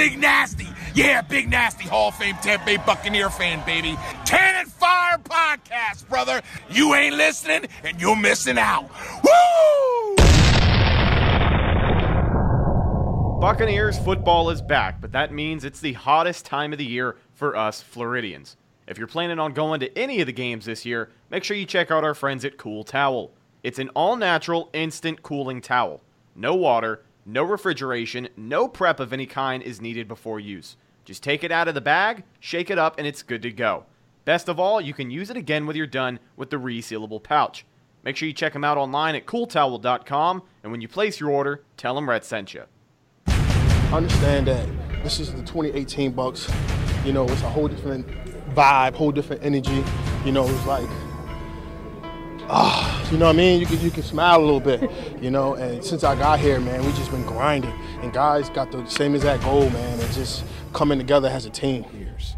Big Nasty. Yeah, Big Nasty Hall of Fame Tampa Bay Buccaneer fan, baby. Cannon Fire Podcast, brother. You ain't listening and you're missing out. Woo! Buccaneers football is back, but that means it's the hottest time of the year for us Floridians. If you're planning on going to any of the games this year, make sure you check out our friends at Cool Towel. It's an all natural, instant cooling towel. No water, no refrigeration, no prep of any kind is needed before use. Just take it out of the bag, shake it up, and it's good to go. Best of all, you can use it again when you're done with the resealable pouch. Make sure you check them out online at cooltowel.com, and when you place your order, tell them Red sent you understand that this is the 2018 Bucks. You know, it's a whole different vibe, whole different energy. You know, it's like, ah, you know what I mean? You can you can smile a little bit, you know. And since I got here, man, we just been grinding, and guys got the same exact goal, man, and just coming together as a team. Years.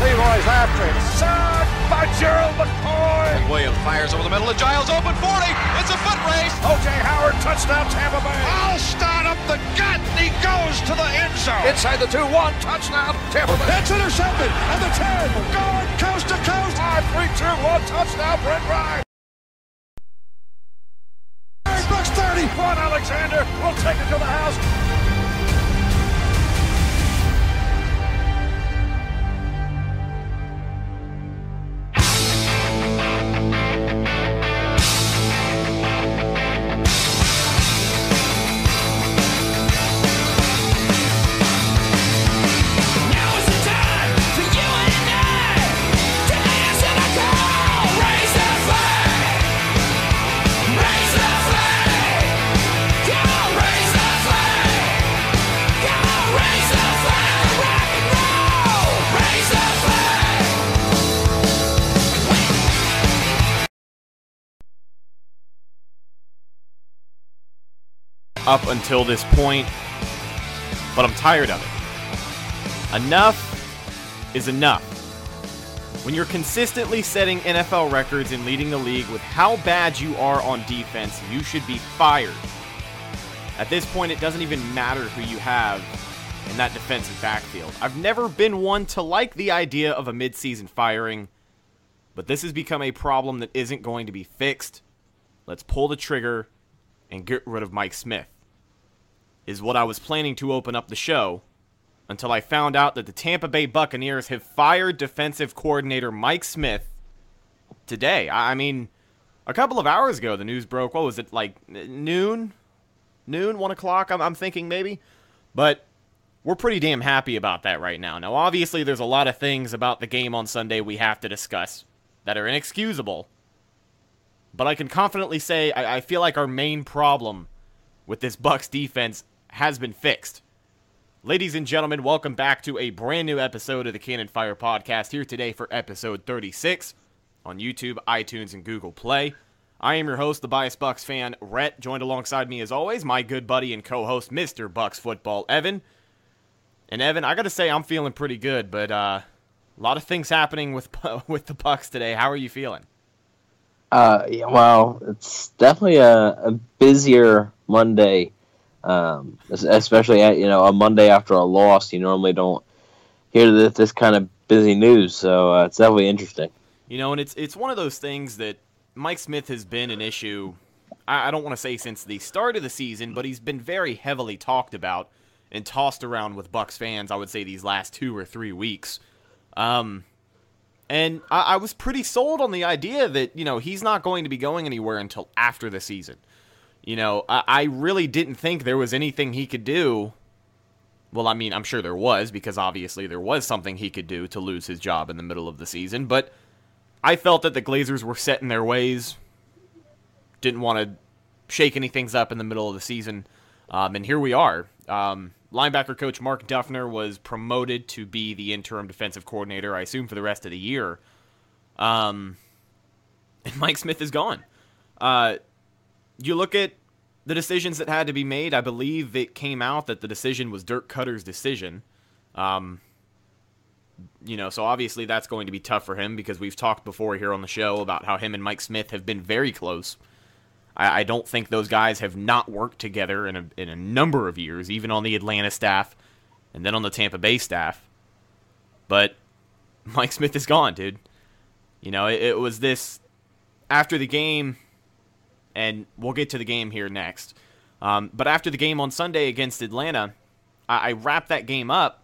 Leroy's after it. Sacked by Gerald McCoy. Williams fires over the middle of Giles, open 40. It's a foot race. O.J. Howard, touchdown Tampa Bay. I'll start up the gut. He goes to the end zone. Inside the 2-1, touchdown Tampa Bay. That's intercepted. And the 10. Going coast to coast. 5, 3, 2, 1, touchdown Brent Ryan. 30. Kwon Alexander will take it to the house. Up until this point, but I'm tired of it. Enough is enough. When you're consistently setting NFL records and leading the league with how bad you are on defense, you should be fired. At this point, it doesn't even matter who you have in that defensive backfield. I've never been one to like the idea of a midseason firing, but this has become a problem that isn't going to be fixed. Let's pull the trigger and get rid of Mike Smith. Is what I was planning to open up the show until I found out that the Tampa Bay Buccaneers have fired defensive coordinator Mike Smith today. I mean, a couple of hours ago, the news broke. What was it, like noon? Noon, 1 o'clock, I'm, I'm thinking maybe. But we're pretty damn happy about that right now. Now, obviously, there's a lot of things about the game on Sunday we have to discuss that are inexcusable. But I can confidently say I, I feel like our main problem with this Bucks defense has been fixed. Ladies and gentlemen, welcome back to a brand new episode of the Cannon Fire Podcast here today for episode 36 on YouTube, iTunes, and Google Play. I am your host, the Bias Bucks fan, Rhett, joined alongside me as always, my good buddy and co-host, Mr. Bucks Football, Evan. And Evan, I gotta say I'm feeling pretty good, but uh, a lot of things happening with with the Bucks today. How are you feeling? Uh, yeah, well, it's definitely a, a busier Monday, um, especially at you know a Monday after a loss. You normally don't hear this, this kind of busy news, so uh, it's definitely interesting. You know, and it's it's one of those things that Mike Smith has been an issue. I, I don't want to say since the start of the season, but he's been very heavily talked about and tossed around with Bucks fans. I would say these last two or three weeks. Um, and I, I, was pretty sold on the idea that, you know, he's not going to be going anywhere until after the season. You know, I, I really didn't think there was anything he could do. Well, I mean, I'm sure there was, because obviously there was something he could do to lose his job in the middle of the season. But I felt that the Glazers were set in their ways. Didn't want to shake anything up in the middle of the season. Um, and here we are. Um, linebacker coach Mark Duffner was promoted to be the interim defensive coordinator, I assume, for the rest of the year. Um, and Mike Smith is gone. Uh, you look at the decisions that had to be made. I believe it came out that the decision was Dirk Koetter's decision. Um, you know, so obviously that's going to be tough for him because we've talked before here on the show about how him and Mike Smith have been very close. I, I don't think those guys have not worked together in a, in a number of years, even on the Atlanta staff. and then on the Tampa Bay staff. But Mike Smith is gone, dude. You know, it, it was this after the game, and we'll get to the game here next. Um, but after the game on Sunday against Atlanta, I, I wrapped that game up,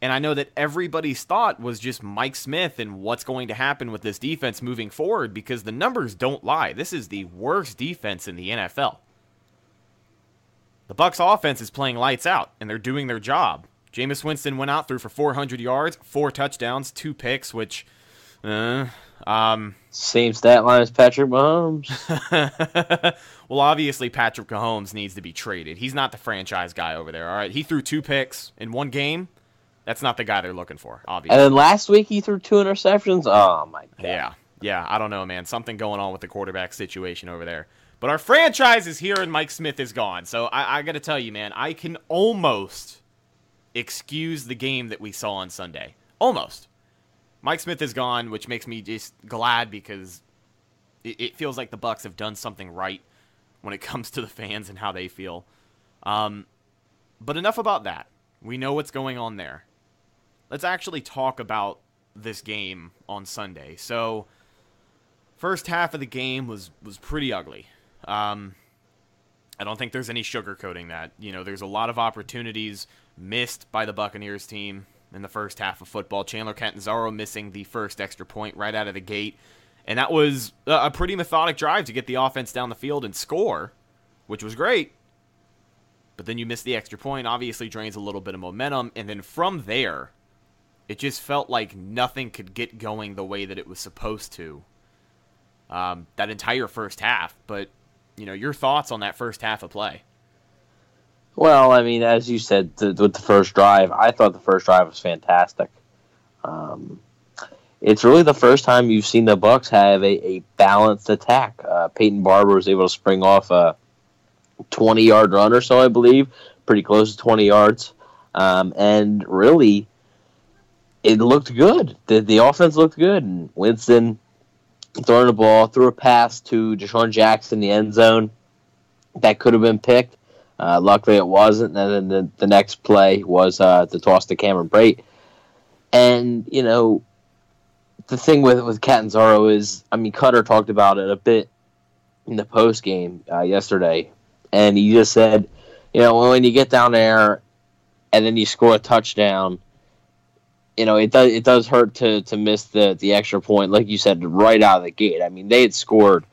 and I know that everybody's thought was just Mike Smith and what's going to happen with this defense moving forward because the numbers don't lie. This is the worst defense in the NFL. The Bucks offense is playing lights out and they're doing their job. Jameis Winston went out through for 400 yards, four touchdowns, two picks, which uh, um, same stat line as Patrick Mahomes. well, obviously Patrick Mahomes needs to be traded. He's not the franchise guy over there. All right, he threw two picks in one game. That's not the guy they're looking for, obviously. And then last week he threw two interceptions. Oh my god. Yeah, yeah. I don't know, man. Something going on with the quarterback situation over there. But our franchise is here and Mike Smith is gone. So I, I got to tell you, man, I can almost excuse the game that we saw on Sunday. Almost. Mike Smith is gone, which makes me just glad because it, it feels like the Bucks have done something right when it comes to the fans and how they feel. Um, but enough about that. We know what's going on there. Let's actually talk about this game on Sunday. So, first half of the game was was pretty ugly. Um, I don't think there's any sugarcoating that. You know, there's a lot of opportunities missed by the Buccaneers team in the first half of football. Chandler Catanzaro missing the first extra point right out of the gate. And that was a pretty methodic drive to get the offense down the field and score, which was great. But then you miss the extra point, obviously drains a little bit of momentum. And then from there, it just felt like nothing could get going the way that it was supposed to. Um, that entire first half. But you know, your thoughts on that first half of play. Well, I mean, as you said th- with the first drive, I thought the first drive was fantastic. Um, it's really the first time you've seen the Bucks have a, a balanced attack. Uh, Peyton Barber was able to spring off a 20 yard run or so, I believe, pretty close to 20 yards. Um, and really, it looked good. The, the offense looked good. And Winston throwing the ball, threw a pass to DeSean Jackson in the end zone that could have been picked. Uh, luckily, it wasn't. And then the, the next play was uh, the toss to Cameron Brate. And, you know, the thing with, with Catanzaro is, I mean, Koetter talked about it a bit in the post game uh, yesterday. And he just said, you know, when you get down there and then you score a touchdown, you know, it does it does hurt to to miss the the extra point, like you said, right out of the gate. I mean, they had scored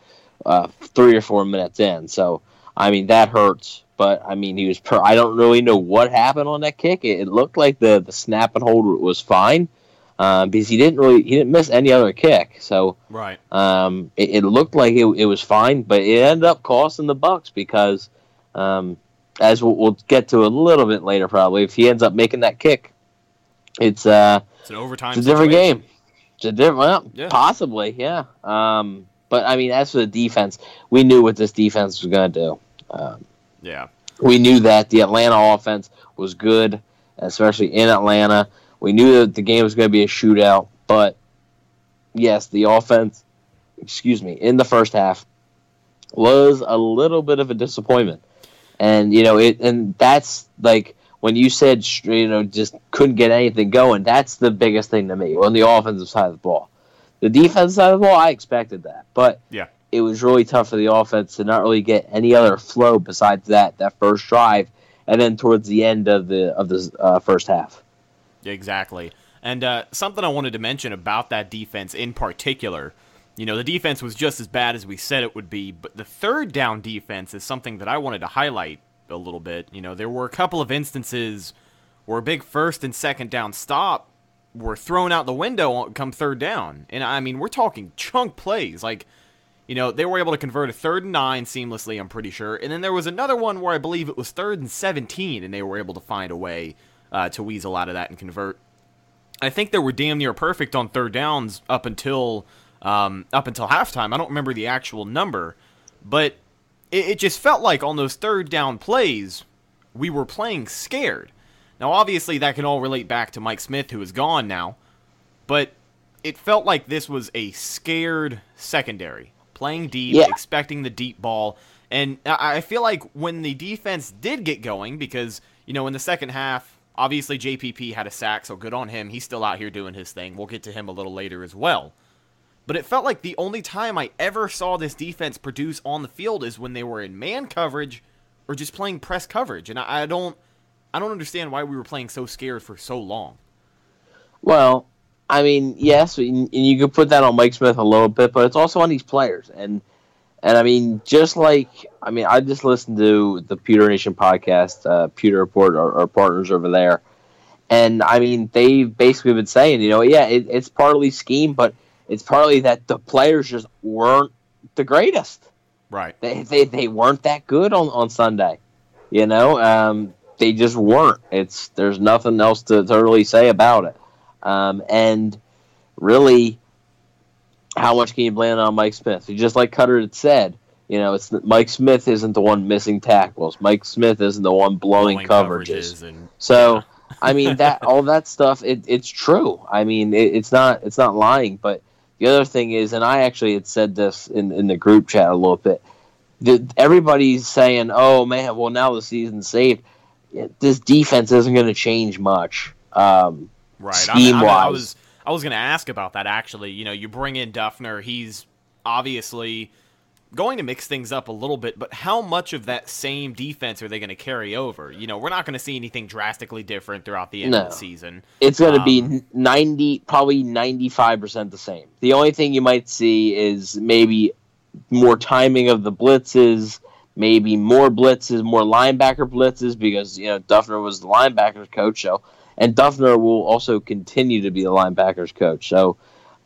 uh, three or four minutes in, so I mean that hurts. But I mean, he was. Per- I don't really know what happened on that kick. It, it looked like the the snap and hold was fine uh, because he didn't really he didn't miss any other kick. So right, um, it, it, looked like it, it was fine, but it ended up costing the Bucks because, um, as we'll, we'll get to a little bit later, probably if he ends up making that kick, it's uh, it's an overtime. It's a different game. It's a different, well, yeah. possibly, yeah. Um, but I mean, as for the defense, we knew what this defense was going to do. Um, yeah, we knew that the Atlanta offense was good, especially in Atlanta. We knew that the game was going to be a shootout, but yes, the offense, excuse me, in the first half was a little bit of a disappointment. And you know, it and that's like when you said you know just couldn't get anything going, that's the biggest thing to me on the offensive side of the ball. The defensive side of the ball, I expected that, but yeah, it was really tough for the offense to not really get any other flow besides that that first drive, and then towards the end of the of the uh, first half. Exactly, and uh, something I wanted to mention about that defense in particular. You know, the defense was just as bad as we said it would be, but the third down defense is something that I wanted to highlight a little bit. You know, there were a couple of instances where a big first and second down stop were thrown out the window come third down. And I mean, we're talking chunk plays. Like, you know, they were able to convert a third and nine seamlessly, I'm pretty sure. And then there was another one where I believe it was third and 17, and they were able to find a way uh, to weasel out of that and convert. I think they were damn near perfect on third downs up until um, up until halftime. I don't remember the actual number, but it, it just felt like on those third down plays, we were playing scared. Now, obviously, that can all relate back to Mike Smith, who is gone now, but it felt like this was a scared secondary, playing deep, yeah. expecting the deep ball. And I feel like when the defense did get going, because, you know, in the second half, Obviously, JPP had a sack, so good on him. He's still out here doing his thing. We'll get to him a little later as well. But it felt like the only time I ever saw this defense produce on the field is when they were in man coverage or just playing press coverage. And I, I don't I don't understand why we were playing so scared for so long. Well, I mean, yes, and you could put that on Mike Smith a little bit, but it's also on these players. And and I mean, just like I mean, I just listened to the Pewter Nation podcast, uh, Pewter Report, our, our, partners over there, and I mean, they've basically been saying, you know, yeah, it, it's partly scheme, but it's partly that the players just weren't the greatest. Right. They they, they weren't that good on, on Sunday. You know, um, they just weren't. It's there's nothing else to, to really say about it. Um, and really, how much can you blame on Mike Smith? Just like Koetter had said, you know, it's Mike Smith isn't the one missing tackles. Mike Smith isn't the one blowing, blowing coverages. coverages and, so, yeah. I mean that all that stuff. It, it's true. I mean, it, it's not it's not lying. But the other thing is, and I actually had said this in in the group chat a little bit. Everybody's saying, "Oh man, well now the season's saved." This defense isn't going to change much. Um, right. Scheme I, mean, I, I was I was going to ask about that actually. You know, you bring in Duffner, He's obviously going to mix things up a little bit, but how much of that same defense are they going to carry over? You know, we're not going to see anything drastically different throughout the end no. of the season. It's going to um, be 90, probably 95% the same. The only thing you might see is maybe more timing of the blitzes, maybe more blitzes, more linebacker blitzes, because, you know, Duffner was the linebackers coach, so and Duffner will also continue to be the linebackers coach. So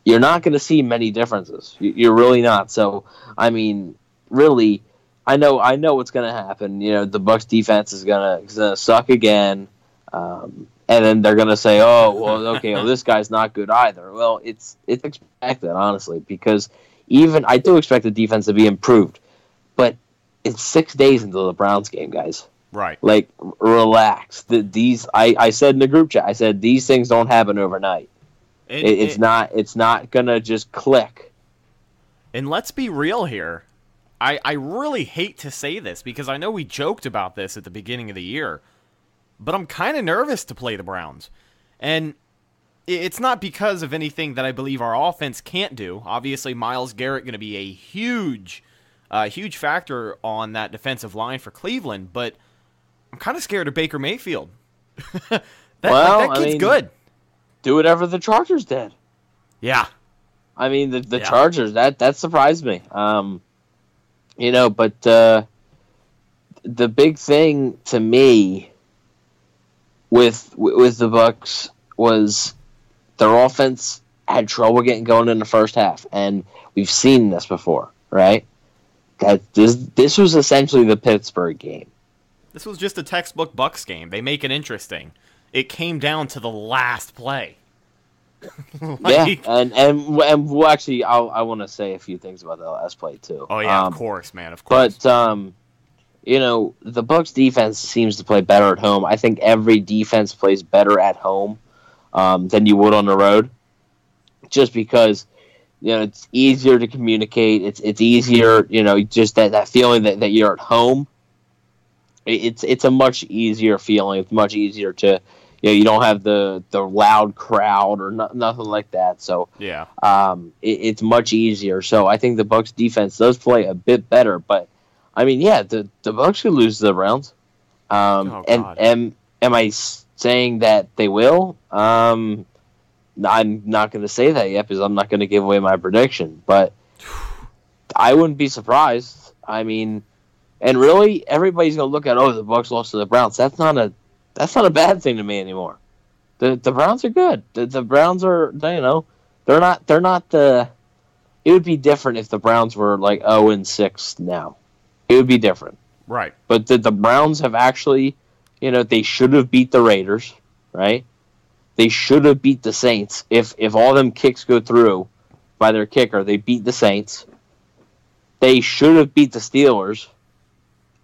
you're not going to see many differences. You're really not. So I mean, really, I know I know what's going to happen. You know, the Bucks defense is going to suck again, um, and then they're going to say, "Oh, well, okay, well, this guy's not good either." Well, it's it's expected honestly because even I do expect the defense to be improved, but it's six days until the Browns game, guys. Right. Like, relax. The, these, I, I said in the group chat, I said these things don't happen overnight. It, it, it's it, not. It's not gonna just click. And let's be real here. I I really hate to say this because I know we joked about this at the beginning of the year, but I'm kind of nervous to play the Browns, and it's not because of anything that I believe our offense can't do. Obviously, Myles Garrett going to be a huge, uh, huge factor on that defensive line for Cleveland, but I'm kind of scared of Baker Mayfield. that, well, like, that kid's I mean, good. Do whatever the Chargers did. Yeah. I mean the the yeah. Chargers that that surprised me. Um, you know, but uh, the big thing to me with with the Bucks was their offense had trouble getting going in the first half, and we've seen this before, right? That this this was essentially the Pittsburgh game. This was just a textbook Bucks game. They make it interesting. It came down to the last play. like, yeah, and and and well, actually, I'll, I want to say a few things about the last play too. Oh yeah, um, of course, man, of course. But um, you know, the Bucks defense seems to play better at home. I think every defense plays better at home um, than you would on the road, just because you know it's easier to communicate. It's it's easier, you know, just that that feeling that, that you're at home it's it's a much easier feeling. It's much easier to you know you don't have the the loud crowd or no, nothing like that. So yeah, um, it, it's much easier. So I think the Bucks defense does play a bit better. But I mean, yeah, the the Bucks could lose the rounds. Um, oh, and am am I saying that they will? Um, I'm not going to say that yet because I'm not going to give away my prediction. But I wouldn't be surprised. I mean and really, everybody's gonna look at oh the Bucks lost to the Browns. That's not a that's not a bad thing to me anymore. The the Browns are good. The, the Browns are you know they're not they're not the. It would be different if the Browns were like zero and six now. It would be different. Right. But the, the Browns have actually, you know, they should have beat the Raiders, right? They should have beat the Saints. If if all them kicks go through by their kicker, they beat the Saints. They should have beat the Steelers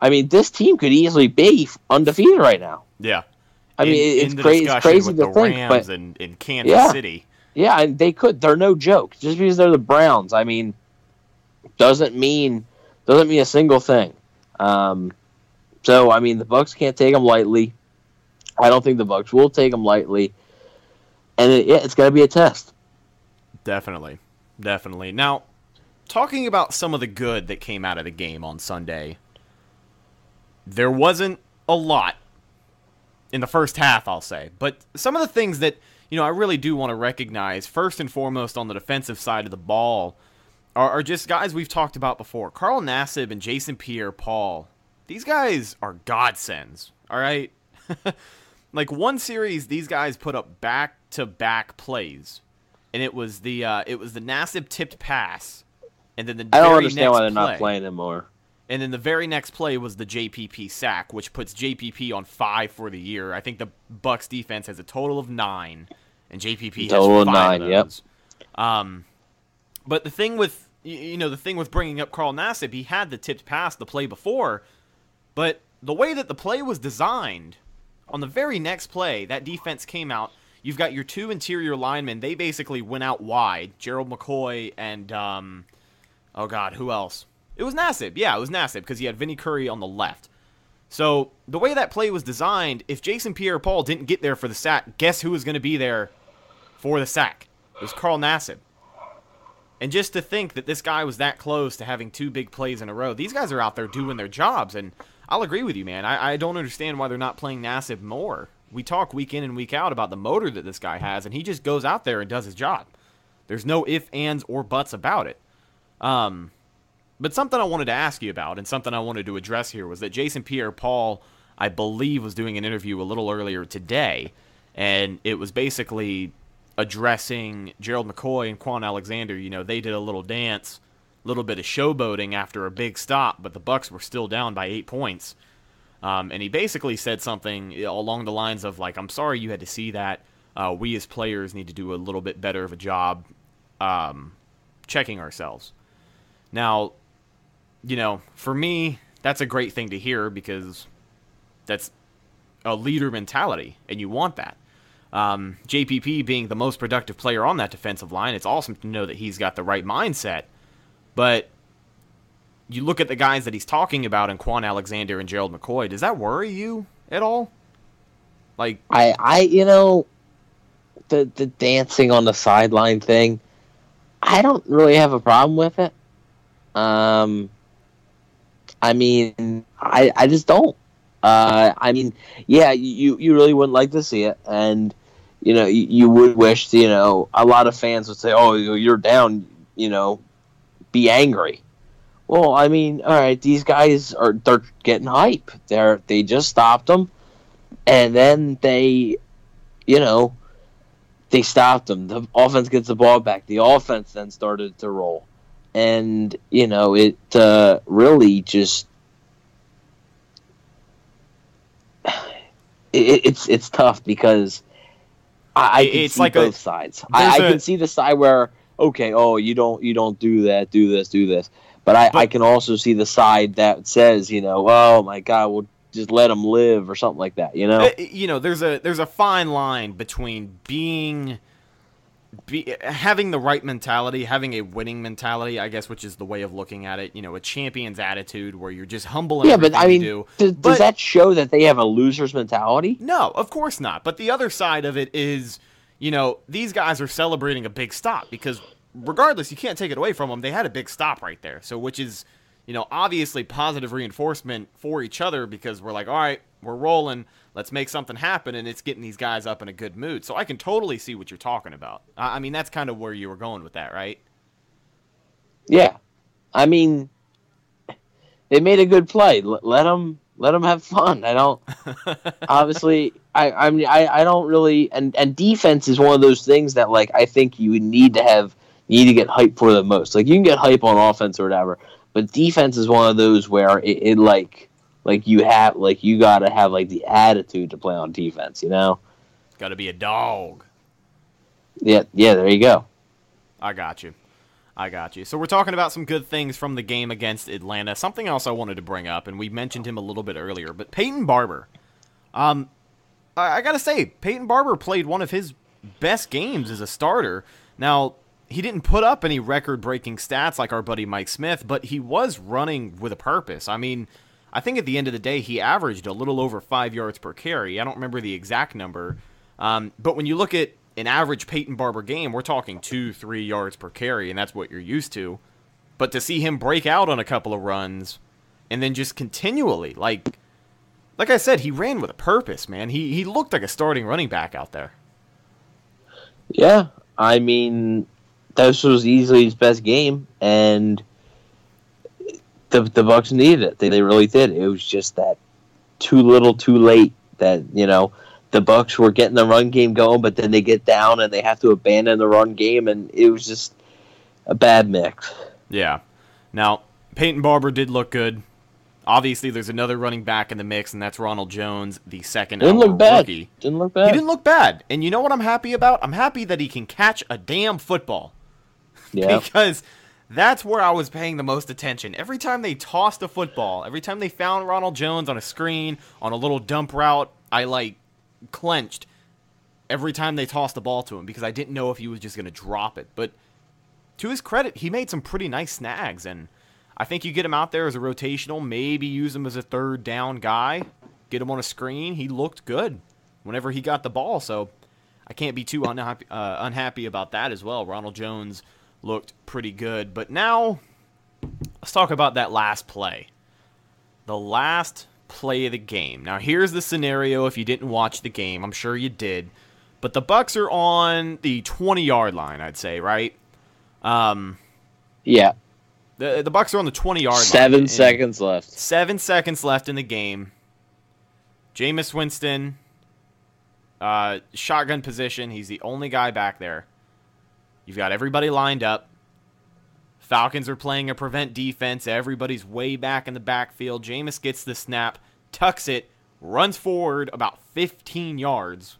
I mean, this team could easily be undefeated right now. Yeah. I in, mean, it's, cra- it's crazy to think, Rams but in, in Kansas yeah, City. Yeah, and they could. They're no joke. Just because they're the Browns, I mean, doesn't mean doesn't mean a single thing. Um, so I mean, the Bucks can't take them lightly. I don't think the Bucks will take them lightly, and it, yeah, it's going to be a test. Definitely, definitely. Now, talking about some of the good that came out of the game on Sunday, there wasn't a lot in the first half, I'll say, but some of the things that you know I really do want to recognize first and foremost on the defensive side of the ball are, are just guys we've talked about before. Carl Nassib and Jason Pierre-Paul. These guys are godsends. All right. like one series, these guys put up back to back plays, and it was the uh, it was the Nassib tipped pass, and then the I don't understand why they're play, not playing anymore. And then the very next play was the JPP sack, which puts JPP on five for the year. I think the Bucks defense has a total of nine, and JPP Total has five nine, of yep. Um, but the thing with you know the thing with bringing up Carl Nassib, he had the tipped pass the play before, but the way that the play was designed, on the very next play, that defense came out. You've got your two interior linemen. They basically went out wide. Gerald McCoy and um, oh god, who else? It was Nassib. Yeah, it was Nassib because he had Vinny Curry on the left. So the way that play was designed, if Jason Pierre-Paul didn't get there for the sack, guess who was going to be there for the sack? It was Carl Nassib. And just to think that this guy was that close to having two big plays in a row, these guys are out there doing their jobs. And I'll agree with you, man. I, I don't understand why they're not playing Nassib more. We talk week in and week out about the motor that this guy has, and he just goes out there and does his job. There's no ifs, ands, or buts about it. Um, but something I wanted to ask you about, and something I wanted to address here, was that Jason Pierre-Paul, I believe, was doing an interview a little earlier today, and it was basically addressing Gerald McCoy and Kwon Alexander. You know, they did a little dance, a little bit of showboating after a big stop, but the Bucks were still down by eight points. Um, and he basically said something along the lines of like, "I'm sorry you had to see that. Uh, we as players need to do a little bit better of a job um, checking ourselves." Now, you know, for me, that's a great thing to hear because that's a leader mentality, and you want that. Um, JPP being the most productive player on that defensive line, it's awesome to know that he's got the right mindset. But you look at the guys that he's talking about in Kwon Alexander and Gerald McCoy. Does that worry you at all? Like, I, I, you know, the the dancing on the sideline thing, I don't really have a problem with it. Um, I mean, I, I just don't. Uh, I mean, yeah, you you really wouldn't like to see it, and you know, you, you would wish, you know, a lot of fans would say, "Oh, you're down," you know, be angry. Well, I mean, all right, these guys are they're getting hype. They're they just stopped them, and then they, you know, they stopped them. The offense gets the ball back. The offense then started to roll, and you know it uh, really just it, it's it's tough because I, I can It's see like a- both sides. I, a- can see the side where okay, oh you don't you don't do that, do this, do this. But I, But- I can also see the side that says, you know, oh my God, well just let them live or something like that. You know, Uh, you know, there's a there's a fine line between being be, having the right mentality, having a winning mentality, I guess, which is the way of looking at it. You know, a champion's attitude where you're just humble. Yeah, but I mean, do. does, But- does that show that they have a loser's mentality? No, of course not. But the other side of it is, you know, these guys are celebrating a big stop because regardless, you can't take it away from them. They had a big stop right there. So, which is, you know, obviously positive reinforcement for each other because we're like, all right, we're rolling. Let's make something happen. And it's getting these guys up in a good mood. So I can totally see what you're talking about. I I mean, that's kind of where you were going with that, right? Yeah, I mean, they made a good play. L- let them let them have fun. I don't obviously. I I mean I, I don't really and and defense is one of those things that like I think you would need to have you need to get hype for the most. Like you can get hype on offense or whatever, but defense is one of those where it, it like like you have like you got to have like the attitude to play on defense. You know? Got to be a dog. Yeah, yeah. There you go. I got you. I got you. So we're talking about some good things from the game against Atlanta. Something else I wanted to bring up, and we mentioned him a little bit earlier, but Peyton Barber. Um, I, I gotta say, Peyton Barber played one of his best games as a starter. Now he didn't put up any record-breaking stats like our buddy Mike Smith, but he was running with a purpose. I mean, I think at the end of the day, he averaged a little over five yards per carry. I don't remember the exact number. Um, but when you look at an average Peyton Barber game, we're talking two, three yards per carry, and that's what you're used to. But to see him break out on a couple of runs and then just continually, like, like I said, he ran with a purpose, man. He he looked like a starting running back out there. Yeah, I mean, this was easily his best game, and the the Bucks needed it. They, they really did. It was just that too little, too late. That you know the Bucks were getting the run game going, but then they get down and they have to abandon the run game, and it was just a bad mix. Yeah. Now Peyton Barber did look good. Obviously, there's another running back in the mix, and that's Ronald Jones, the second Didn't look bad. rookie. Didn't look bad. He didn't look bad. And you know what I'm happy about? I'm happy that he can catch a damn football. yeah. because that's where I was paying the most attention. Every time they tossed a football, every time they found Ronald Jones on a screen, on a little dump route, I like clenched every time they tossed the ball to him because I didn't know if he was just going to drop it. But to his credit, he made some pretty nice snags and I think you get him out there as a rotational, maybe use him as a third down guy, get him on a screen. He looked good whenever he got the ball, so I can't be too uh, unhappy about that as well. Ronald Jones looked pretty good. But now, let's talk about that last play. The last play of the game. Now, here's the scenario if you didn't watch the game. I'm sure you did. But the Bucks are on the 20 yard line, I'd say, right? Um, Yeah. the the Bucks are on the 20 yard line. Seven seconds left. Seven seconds left in the game. Jameis Winston, uh, shotgun position. He's the only guy back there. You've got everybody lined up. Falcons are playing a prevent defense. Everybody's way back in the backfield. Jameis gets the snap, tucks it, runs forward about 15 yards,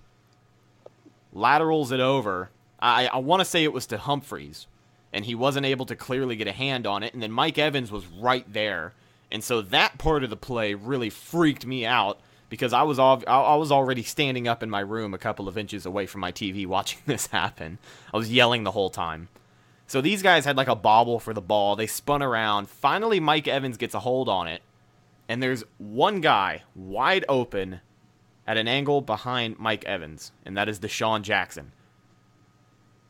laterals it over. I, I want to say it was to Humphries, and he wasn't able to clearly get a hand on it. And then Mike Evans was right there. And so that part of the play really freaked me out because I was al- I I was already standing up in my room a couple of inches away from my TV watching this happen. I was yelling the whole time. So these guys had like a bobble for the ball. They spun around. Finally, Mike Evans gets a hold on it. And there's one guy wide open at an angle behind Mike Evans, and that is DeSean Jackson.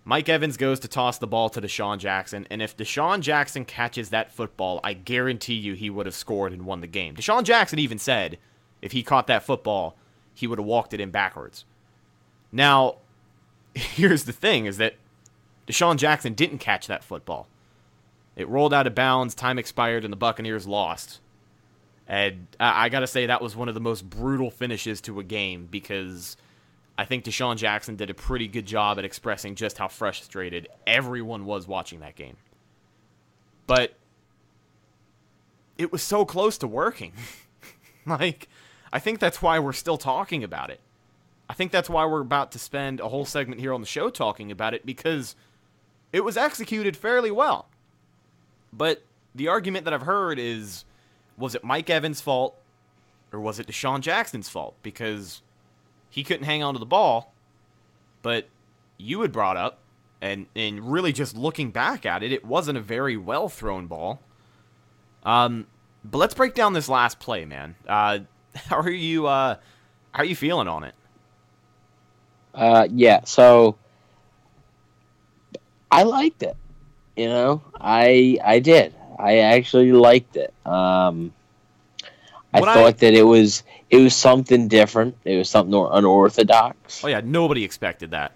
Mike Evans goes to toss the ball to DeSean Jackson, and if DeSean Jackson catches that football, I guarantee you he would have scored and won the game. DeSean Jackson even said if he caught that football, he would have walked it in backwards. Now, here's the thing is that DeSean Jackson didn't catch that football. It rolled out of bounds, time expired, and the Buccaneers lost. And I, got to say, that was one of the most brutal finishes to a game because I think DeSean Jackson did a pretty good job at expressing just how frustrated everyone was watching that game. But it was so close to working. like, I think that's why we're still talking about it. I think that's why we're about to spend a whole segment here on the show talking about it because it was executed fairly well. But the argument that I've heard is was it Mike Evans' fault or was it DeSean Jackson's fault? Because he couldn't hang on to the ball. But you had brought up, and, and really just looking back at it, it wasn't a very well thrown ball. Um, but let's break down this last play, man. Uh, how are you? Uh, how are you feeling on it? Uh, yeah, so I liked it. You know, I I did. I actually liked it. Um, I When I- thought that it was it was something different. It was something unorthodox. Oh yeah, nobody expected that.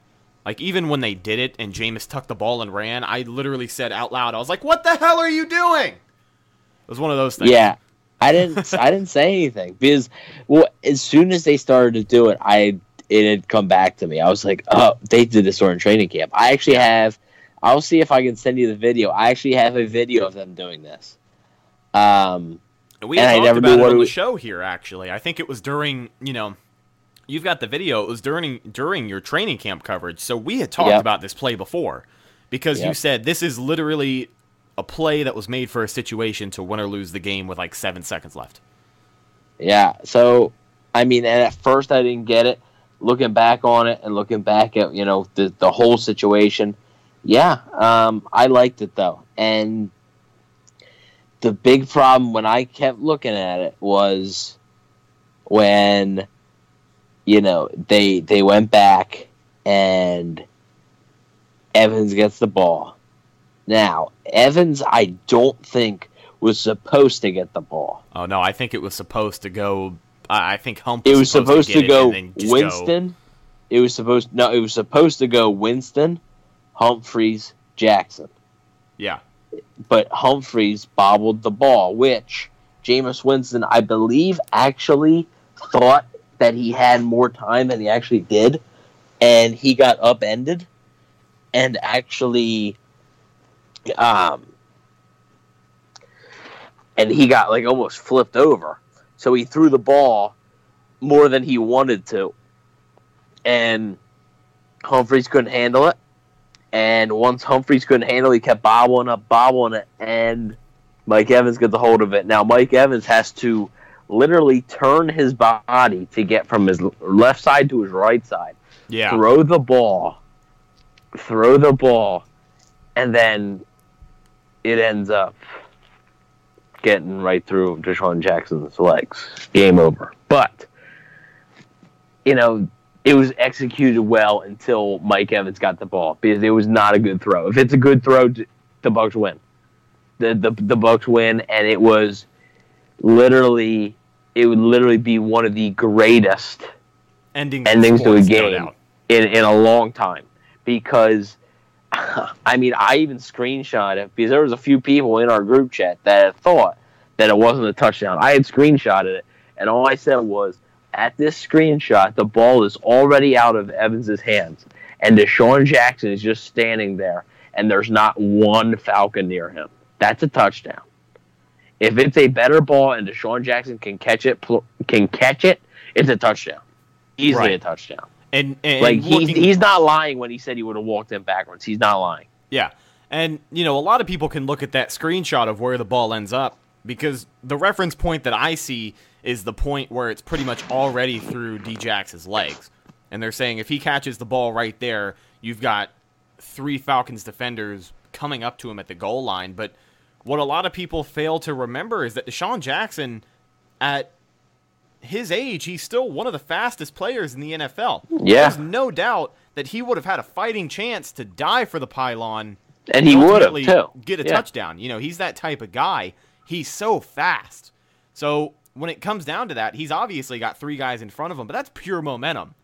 Like even when they did it and Jameis tucked the ball and ran, I literally said out loud, I was like, "What the hell are you doing?" It was one of those things. Yeah, I didn't I didn't say anything because well, as soon as they started to do it, I it had come back to me. I was like, oh, they did this during training camp. I actually have. I'll see if I can send you the video. I actually have a video of them doing this. Um, And we And talked about it on it the show here. Actually, I think it was during you know, you've got the video. It was during during your training camp coverage. So we had talked Yep. about this play before because you said this is literally a play that was made for a situation to win or lose the game with like seven seconds left. Yeah. So, I mean, at first I didn't get it. Looking back on it and looking back at you know the the whole situation, yeah, um, I liked it though, and the big problem when I kept looking at it was when you know they they went back and Evans gets the ball. Now Evans, I don't think was supposed to get the ball. Oh no, I think it was supposed to go. I think Hump. It was supposed to, get it go and then just Winston. It was supposed no. It was supposed to go Winston, Humphries, Jackson. Yeah, but Humphries bobbled the ball, which Jameis Winston, I believe, actually thought that he had more time than he actually did, and he got upended, and actually, um, and he got like almost flipped over. So he threw the ball more than he wanted to, and Humphries couldn't handle it. And once Humphries couldn't handle it, he kept bobbling up, bobbling it, and Mike Evans gets a hold of it. Now Mike Evans has to literally turn his body to get from his left side to his right side. yeah. Throw the ball, throw the ball, and then it ends up getting right through DeSean Jackson's legs. Game over. But you know, it was executed well until Mike Evans got the ball because it was not a good throw. If it's a good throw, the Bucks win. The the the Bucks win, and it was literally it would literally be one of the greatest Ending endings to a game in, in a long time because I mean I even screenshot it because there was a few people in our group chat that thought that it wasn't a touchdown. I had screenshotted it and all I said was at this screenshot the ball is already out of Evans's hands and DeSean Jackson is just standing there and there's not one Falcon near him. That's a touchdown. If it's a better ball and DeSean Jackson can catch it, can catch it, it's a touchdown. Easily Right. a touchdown. And, and Like he's looking- he's not lying when he said he would have walked in backwards. He's not lying. Yeah. And, you know, a lot of people can look at that screenshot of where the ball ends up because the reference point that I see is the point where it's pretty much already through D-Jax's legs. And they're saying if he catches the ball right there, you've got three Falcons defenders coming up to him at the goal line. But what a lot of people fail to remember is that DeSean Jackson, at his age, he's still one of the fastest players in the NFL. Yeah. There's no doubt that he would have had a fighting chance to die for the pylon And he would have too. Get a Yeah. touchdown. You know, he's that type of guy. He's so fast. So when it comes down to that, he's obviously got three guys in front of him, but that's pure momentum.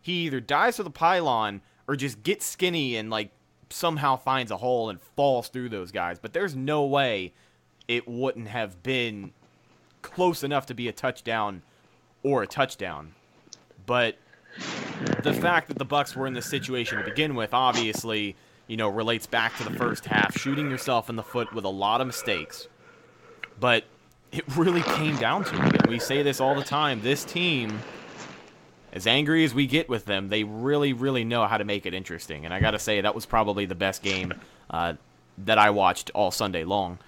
He either dies for the pylon or just gets skinny and like somehow finds a hole and falls through those guys. But there's no way it wouldn't have been close enough to be a touchdown or a touchdown. But the fact that the Bucks were in this situation to begin with obviously, you know, relates back to the first half, shooting yourself in the foot with a lot of mistakes. But it really came down to it. And we say this all the time. This team, as angry as we get with them, they really, really know how to make it interesting. And I got to say, that was probably the best game uh, that I watched all Sunday long.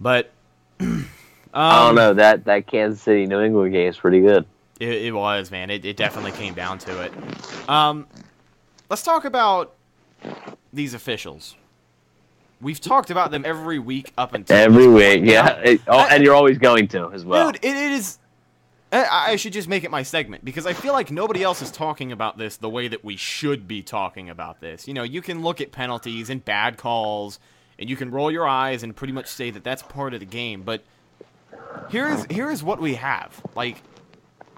But um, I don't know that that Kansas City New England game is pretty good. It, it was, man. It, it definitely came down to it. Um, let's talk about these officials. We've talked about them every week up until Every week, yeah, It- oh, and you're always going to as well. dude, it is. I I should just make it my segment because I feel like nobody else is talking about this the way that we should be talking about this. You know, you can look at penalties and bad calls, and you can roll your eyes and pretty much say that that's part of the game. But here is here is what we have. Like,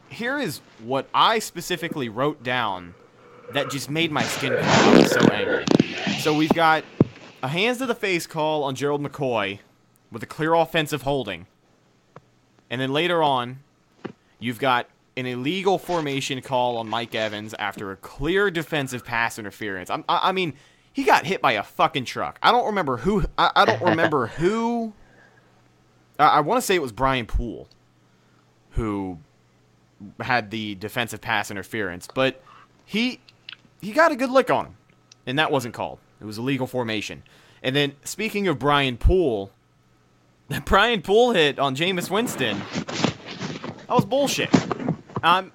here is what I specifically wrote down that just made my skin crawl. So angry. So we've got a hands to the face call on Gerald McCoy with a clear offensive holding. And then later on, you've got an illegal formation call on Mike Evans after a clear defensive pass interference. I'm, I, I mean, he got hit by a fucking truck. I don't remember who. I, I don't remember who. I, I want to say it was Brian Poole who had the defensive pass interference, but he he got a good lick on him, and that wasn't called. It was illegal formation. And then speaking of Brian Poole, that Brian Poole hit on Jameis Winston, that was bullshit. I'm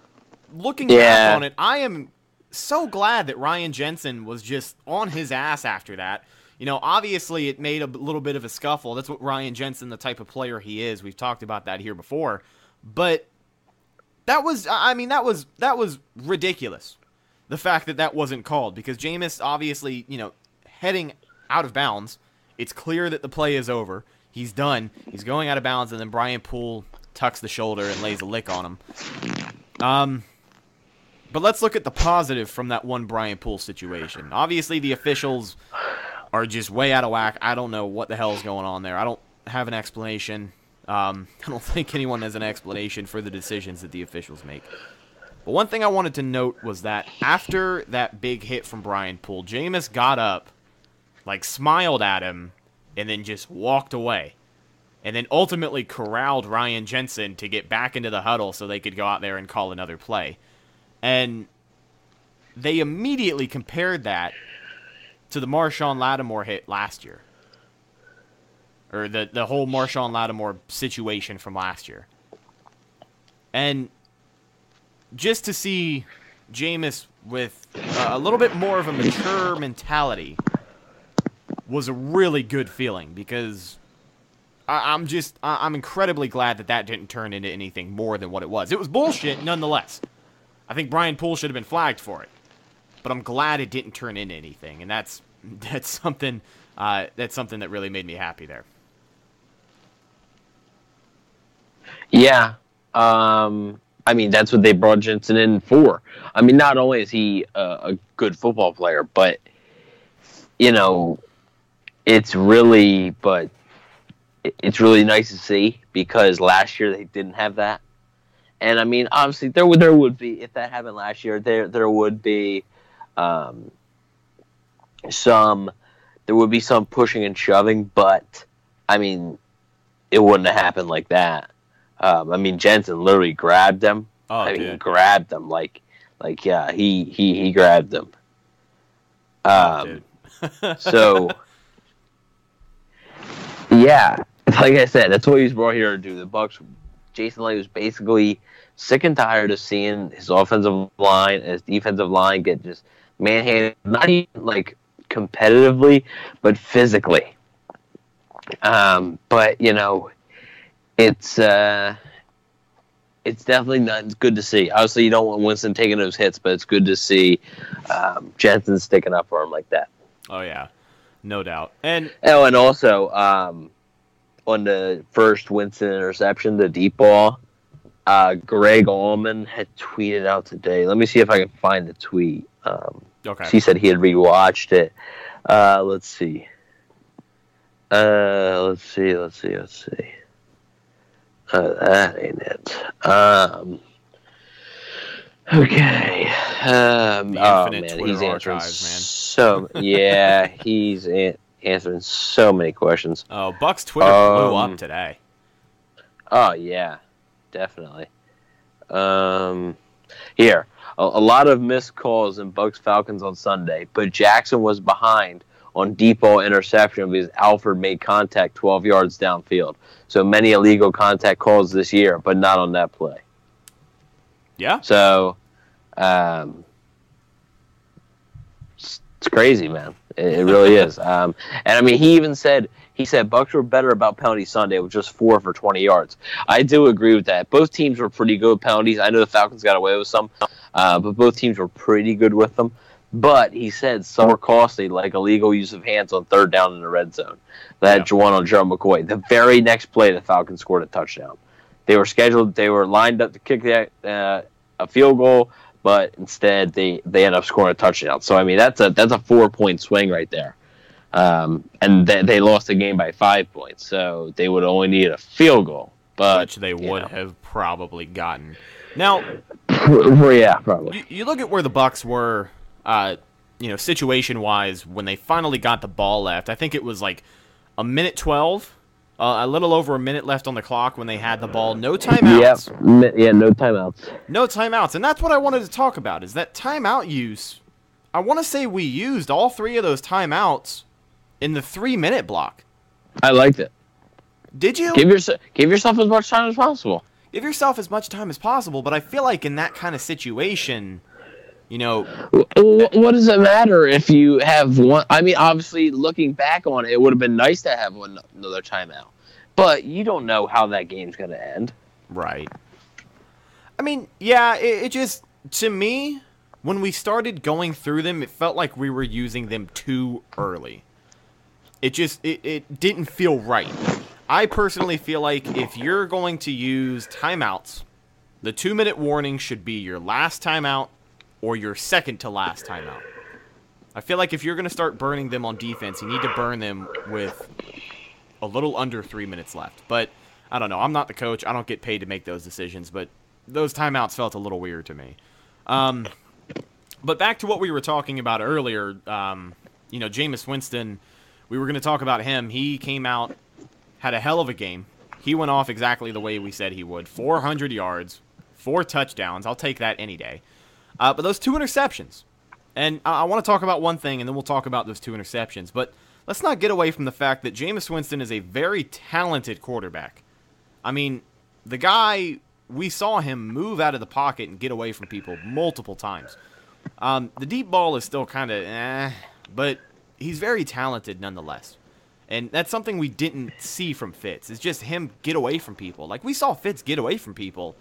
looking Yeah. back on it. I am so glad that Ryan Jensen was just on his ass after that. You know, obviously it made a little bit of a scuffle. That's what Ryan Jensen, the type of player he is. We've talked about that here before. But that was, I mean, that was that was ridiculous. The fact that that wasn't called because Jameis obviously, you know, heading out of bounds. It's clear that the play is over. He's done. He's going out of bounds, and then Brian Poole tucks the shoulder and lays a lick on him. Um, but let's look at the positive from that one Brian Poole situation. Obviously, the officials are just way out of whack. I don't know what the hell is going on there. I don't have an explanation. Um, I don't think anyone has an explanation for the decisions that the officials make. But one thing I wanted to note was that after that big hit from Brian Poole, Jameis got up, like smiled at him, and then just walked away. And then ultimately corralled Ryan Jensen to get back into the huddle so they could go out there and call another play. And they immediately compared that to the Marshon Lattimore hit last year. Or the, the whole Marshon Lattimore situation from last year. And just to see Jameis with a little bit more of a mature mentality was a really good feeling because I, am just I, am incredibly glad that that didn't turn into anything more than what it was. It was bullshit nonetheless. I think Brian Poole should have been flagged for it, but I'm glad it didn't turn into anything, and that's that's something uh, that's something that really made me happy there. Yeah, um, I mean that's what they brought Jensen in for. I mean, not only is he a, a good football player, but you know, it's really but it's really nice to see because last year they didn't have that. And I mean, obviously, there would there would be if that happened last year, there there would be um, some there would be some pushing and shoving, but I mean, it wouldn't have happened like that. Um, I mean, Jensen literally grabbed them. Oh, I dude. mean, grabbed them like like yeah, he he he grabbed them. Um, Oh, so yeah, like I said, that's what he was brought here to do. The Bucks, Jason Licht was basically sick and tired of seeing his offensive line and his defensive line get just manhandled, not even like competitively, but physically. Um, but you know, it's uh, it's definitely not it's good to see. Obviously, you don't want Winston taking those hits, but it's good to see um, Jensen sticking up for him like that. oh yeah, no doubt. And Oh, and also um, on the first Winston interception, the deep ball, uh, Greg Auman had tweeted out today. Let me see if I can find the tweet. Um, okay, He said he had rewatched it. Uh, let's see. Uh, let's see. Let's see. Let's see. Uh, that ain't it. Um. Okay. Um, oh man, Twitter he's answering archives, man. so yeah, he's a- answering so many questions. oh Buck's Twitter blew Um, up today. Oh yeah, definitely. Um, here a, a lot of missed calls in Bucks Falcons on Sunday, but Jackson was behind on deep ball interception because Alford made contact 12 yards downfield. So many illegal contact calls this year, but not on that play. Yeah, So, um, it's, it's crazy, man. It, it really is. Um, and I mean, he even said he said Bucks were better about penalty Sunday with just four for 20 yards. I do agree with that. Both teams were pretty good penalties. I know the Falcons got away with some, uh, but both teams were pretty good with them. But he said some were costly, like illegal use of hands on third down in the red zone. That Yeah. one on Joe McCoy. The very next play, the Falcons scored a touchdown. They were scheduled. They were lined up to kick that uh, a field goal, but instead they they end up scoring a touchdown. So I mean that's a that's a four point swing right there. Um, and they, they lost the game by five points, so they would only need a field goal. But which they would know. have probably gotten. Now, yeah, probably. you, you look at where the Bucks were, uh, you know, situation wise when they finally got the ball left. I think it was like a minute twelve, uh, a little over a minute left on the clock when they had the ball. No timeouts. Yep. Yeah. No timeouts. No timeouts, and that's what I wanted to talk about. Is that timeout use? I want to say we used all three of those timeouts in the three-minute block. I liked it. Did you Give yourself give yourself as much time as possible. Give yourself as much time as possible? But I feel like in that kind of situation, You know, what does it matter if you have one? I mean, obviously, looking back on it, it would have been nice to have one another timeout, but you don't know how that game's going to end. Right. I mean, yeah, it, it just to me when we started going through them, it felt like we were using them too early. It just it, it didn't feel right. I personally feel like if you're going to use timeouts, the two minute warning should be your last timeout or your second to last timeout. I feel like if you're going to start burning them on defense, you need to burn them with a little under three minutes left. But I don't know. I'm not the coach. I don't get paid to make those decisions. But those timeouts felt a little weird to me. Um, but back to what we were talking about earlier. Um, you know, Jameis Winston. We were going to talk about him. He came out, had a hell of a game. He went off exactly the way we said he would. 400 yards, four touchdowns. I'll take that any day. Uh, but those two interceptions, and I, I want to talk about one thing, and then we'll talk about those two interceptions. But let's not get away from the fact that Jameis Winston is a very talented quarterback. I mean, the guy we saw him move out of the pocket and get away from people multiple times. Um, the deep ball is still kind of eh, but he's very talented nonetheless. And that's something we didn't see from Fitz. It's just him get away from people. Like we saw Fitz get away from people,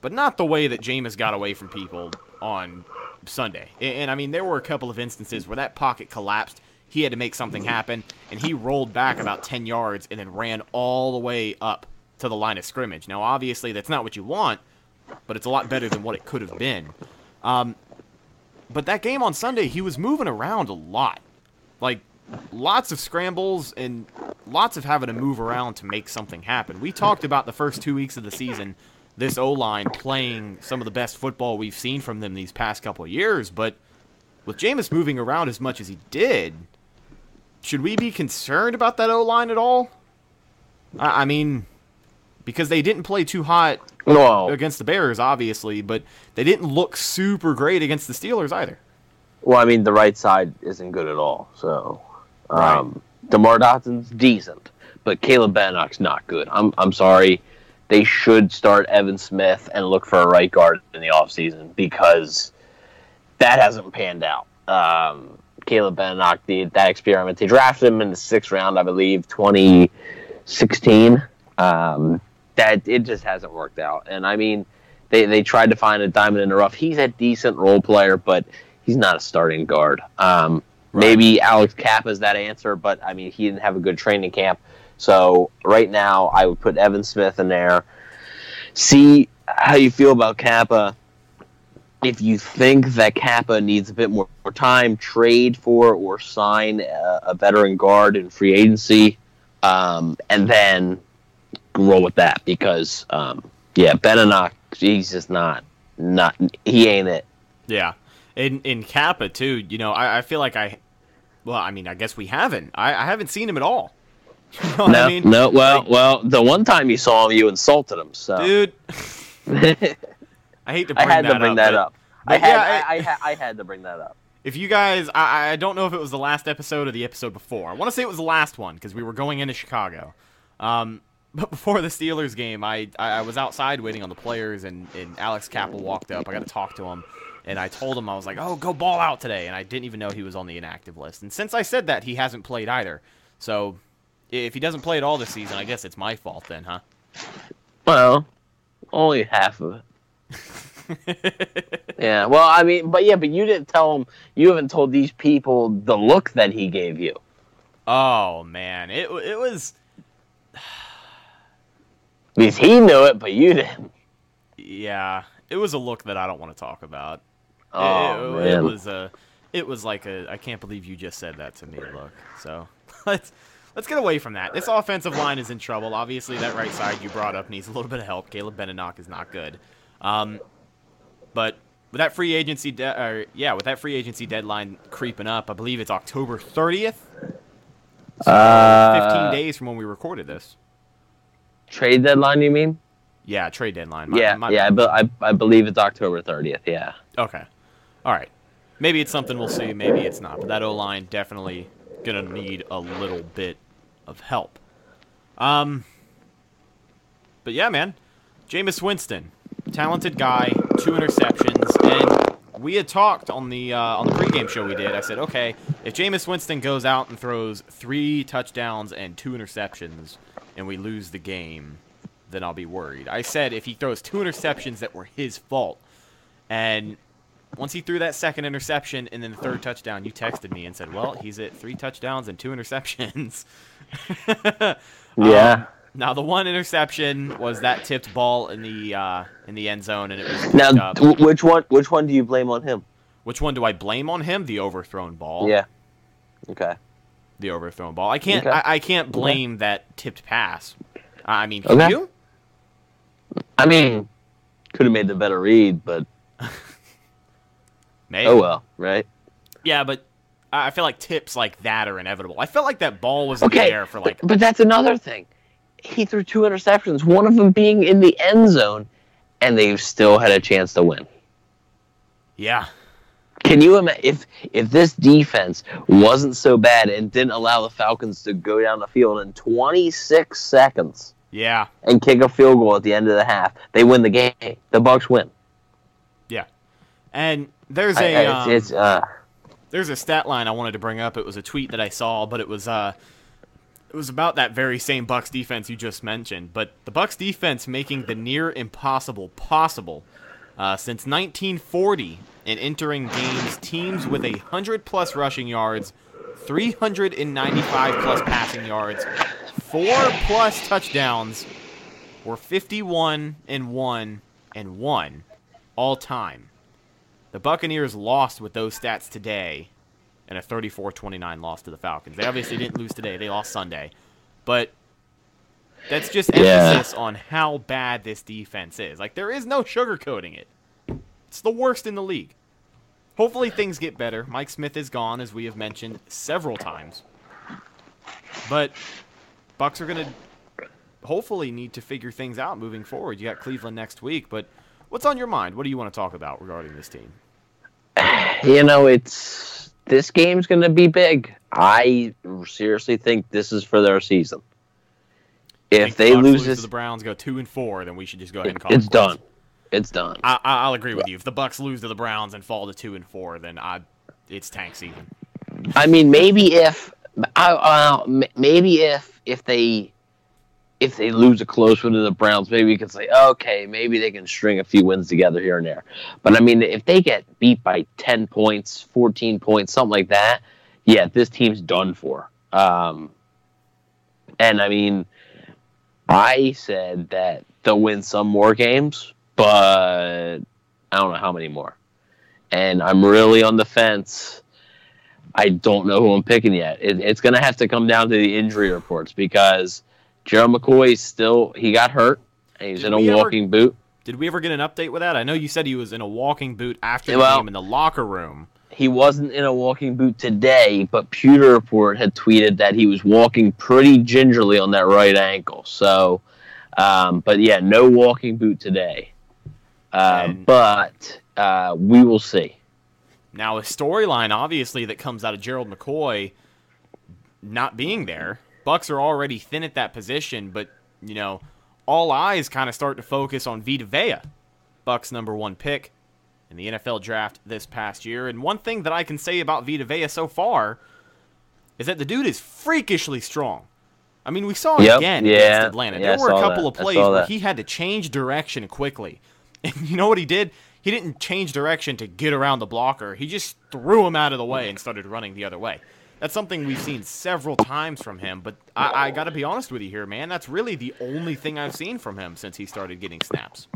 but not the way that Jameis got away from people on Sunday. And, and I mean, there were a couple of instances where that pocket collapsed. He had to make something happen, and he rolled back about 10 yards and then ran all the way up to the line of scrimmage. Now, obviously, that's not what you want, but it's a lot better than what it could have been. Um, but that game on Sunday, he was moving around a lot. Like, lots of scrambles and lots of having to move around to make something happen. We talked about the first two weeks of the season, this O line playing some of the best football we've seen from them these past couple of years, but with Jameis moving around as much as he did, should we be concerned about that O line at all? I, I mean, because they didn't play too hot Well, against the Bears, obviously, but they didn't look super great against the Steelers either. well, I mean, the right side isn't good at all. So, Right. um, Demar Dotson's decent, but Caleb Benenoch's not good. I'm I'm sorry. They should start Evan Smith and look for a right guard in the offseason because that hasn't panned out. Um, Caleb Benenoch, the, that experiment, they drafted him in the sixth round, I believe, 2016. Um, that it just hasn't worked out. And I mean, they, they tried to find a diamond in the rough. He's a decent role player, but he's not a starting guard. Um, Maybe Alex Cappa is that answer, but I mean, he didn't have a good training camp. So right now, I would put Evan Smith in there. See how you feel about Cappa. If you think that Cappa needs a bit more, more time, trade for or sign a, a veteran guard in free agency, um, and then roll with that because, um, yeah, Benenoch, he's just not, not, he ain't it. Yeah. In in Kappa too, you know, I, I feel like I well, I mean, I guess we haven't. I, I haven't seen him at all. You know no, I mean? no. Well, Like, well, the one time you saw him, you insulted him. So dude, I hate to up. I bring had to bring up, that but- up. I had, yeah, I, I- I, ha- I had to bring that up. If you guys, I, I don't know if it was the last episode or the episode before. I want to say it was the last one because we were going into Chicago. Um, but before the Steelers game, I, I I was outside waiting on the players, and, and Alex Cappa walked up. I got to talk to him, and I told him I was like, "Oh, go ball out today," and I didn't even know he was on the inactive list. And since I said that, he hasn't played either. So if he doesn't play at all this season, I guess it's my fault then, huh? Well, only half of it. yeah. Well, I mean, but yeah, but you didn't tell him. You haven't told these people the look that he gave you. Oh man, it it was Because he knew it, but you didn't. yeah, it was a look that I don't want to talk about. Oh it, it man. was a it was like a I can't believe you just said that to me look. So let's let's get away from that. This offensive line is in trouble. Obviously that right side you brought up needs a little bit of help. Caleb Benenoch is not good. Um, but with that free agency de- or, yeah, with that free agency deadline creeping up, I believe it's October 30th. So Uh, 15 days from when we recorded this. Trade deadline, you mean? Yeah, trade deadline. My- yeah, my- yeah. I, be- I, I believe it's October thirtieth. Yeah. Okay. All right. Maybe it's something we'll see. Maybe it's not. But that O line definitely gonna need a little bit of help. Um. But yeah, man, Jameis Winston, talented guy, two interceptions, and we had talked on the uh, on the pregame show we did. I said, okay, if Jameis Winston goes out and throws three touchdowns and two interceptions, and we lose the game, then I'll be worried. I said if he throws two interceptions that were his fault, and once he threw that second interception and then the third touchdown, you texted me and said, "Well, he's at three touchdowns and two interceptions." Yeah. Um, now the one interception was that tipped ball in the uh, in the end zone, and it was Now, up. which one? Which one do you blame on him? Which one do I blame on him? The overthrown ball. Yeah. Okay. The overthrown ball. I can't. Okay. I, I can't blame that tipped pass. I mean, can Okay. you? I mean, could have made the better read, but Maybe. oh well, right? Yeah, but I feel like tips like that are inevitable. I felt like that ball was in Okay, the air for like. but, but that's another thing. He threw two interceptions, one of them being in the end zone, and they still had a chance to win. Yeah. Can you imagine if if this defense wasn't so bad and didn't allow the Falcons to go down the field in 26 seconds Yeah. and kick a field goal at the end of the half, they win the game. The Bucks win. And there's I- a I- um, it's, it's uh, there's a stat line I wanted to bring up. It was a tweet that I saw, but it was uh it was about that very same Bucks defense you just mentioned. But the Bucks defense making the near impossible possible uh, since 1940 in entering games teams with a hundred plus rushing yards, 395 plus passing yards, four plus touchdowns, were 51 and one and one all time. The Buccaneers lost with those stats today and a 34-29 loss to the Falcons. They obviously didn't lose today. They lost Sunday. But that's just Yeah. emphasis on how bad this defense is. Like there is no sugarcoating it. It's the worst in the league. Hopefully things get better. Mike Smith is gone as we have mentioned several times. But Bucks are going to hopefully need to figure things out moving forward. You got Cleveland next week, but what's on your mind? What do you want to talk about regarding this team? you know, it's this game's going to be big. I seriously think this is for their season. If they lose to this, the Browns, go two and four, then we should just go ahead and call it it's done. It's done. I, I- I'll agree with you. If the Bucks lose to the Browns and fall to two and four, then I, it's tank season. I mean, maybe if I, uh, maybe if if they if they lose a close one to the Browns, maybe you can say, okay, maybe they can string a few wins together here and there. But I mean, if they get beat by ten points, fourteen points, something like that, yeah, this team's done for. Um, and I mean, I said that they'll win some more games, but I don't know how many more. And I'm really on the fence. I don't know who I'm picking yet. It, it's going to have to come down to the injury reports because Gerald McCoy is still he got hurt he's Did in a we ever- walking boot. Did we ever get an update with that? I know you said he was in a walking boot after the Well- game in the locker room. He wasn't in a walking boot today, but Pewter Report had tweeted that he was walking pretty gingerly on that right ankle. So, um, but yeah, no walking boot today. Uh, but uh, we will see. Now, a storyline obviously that comes out of Gerald McCoy not being there. Bucks are already thin at that position, but you know, all eyes kind of start to focus on Vita Vea, Bucks number one pick in the NFL draft this past year. And one thing that I can say about Vita Vea so far is that the dude is freakishly strong. I mean, we saw it Yep, again yeah, against Atlanta. yeah, there were a couple that. of plays where he had to change direction quickly. And you know what he did? He didn't change direction to get around the blocker. He just threw him out of the way and started running the other way. That's something we've seen several times from him, but I, I got to be honest with you here, man. That's really the only thing I've seen from him since he started getting snaps.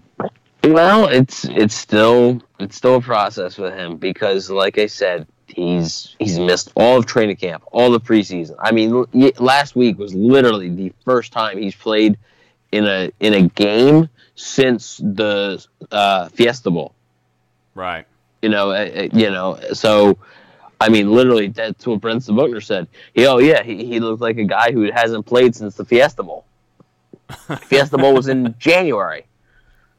Well, it's it's still it's still a process with him because, like I said, he's he's missed all of training camp, all the preseason. I mean, last week was literally the first time he's played in a in a game since the uh, Fiesta Bowl. Right. You know, uh, you know. So, I mean, literally, that's what Brentson Buckner said. He, oh yeah, he, he looked like a guy who hasn't played since the Fiesta Bowl. Fiesta Bowl was in January.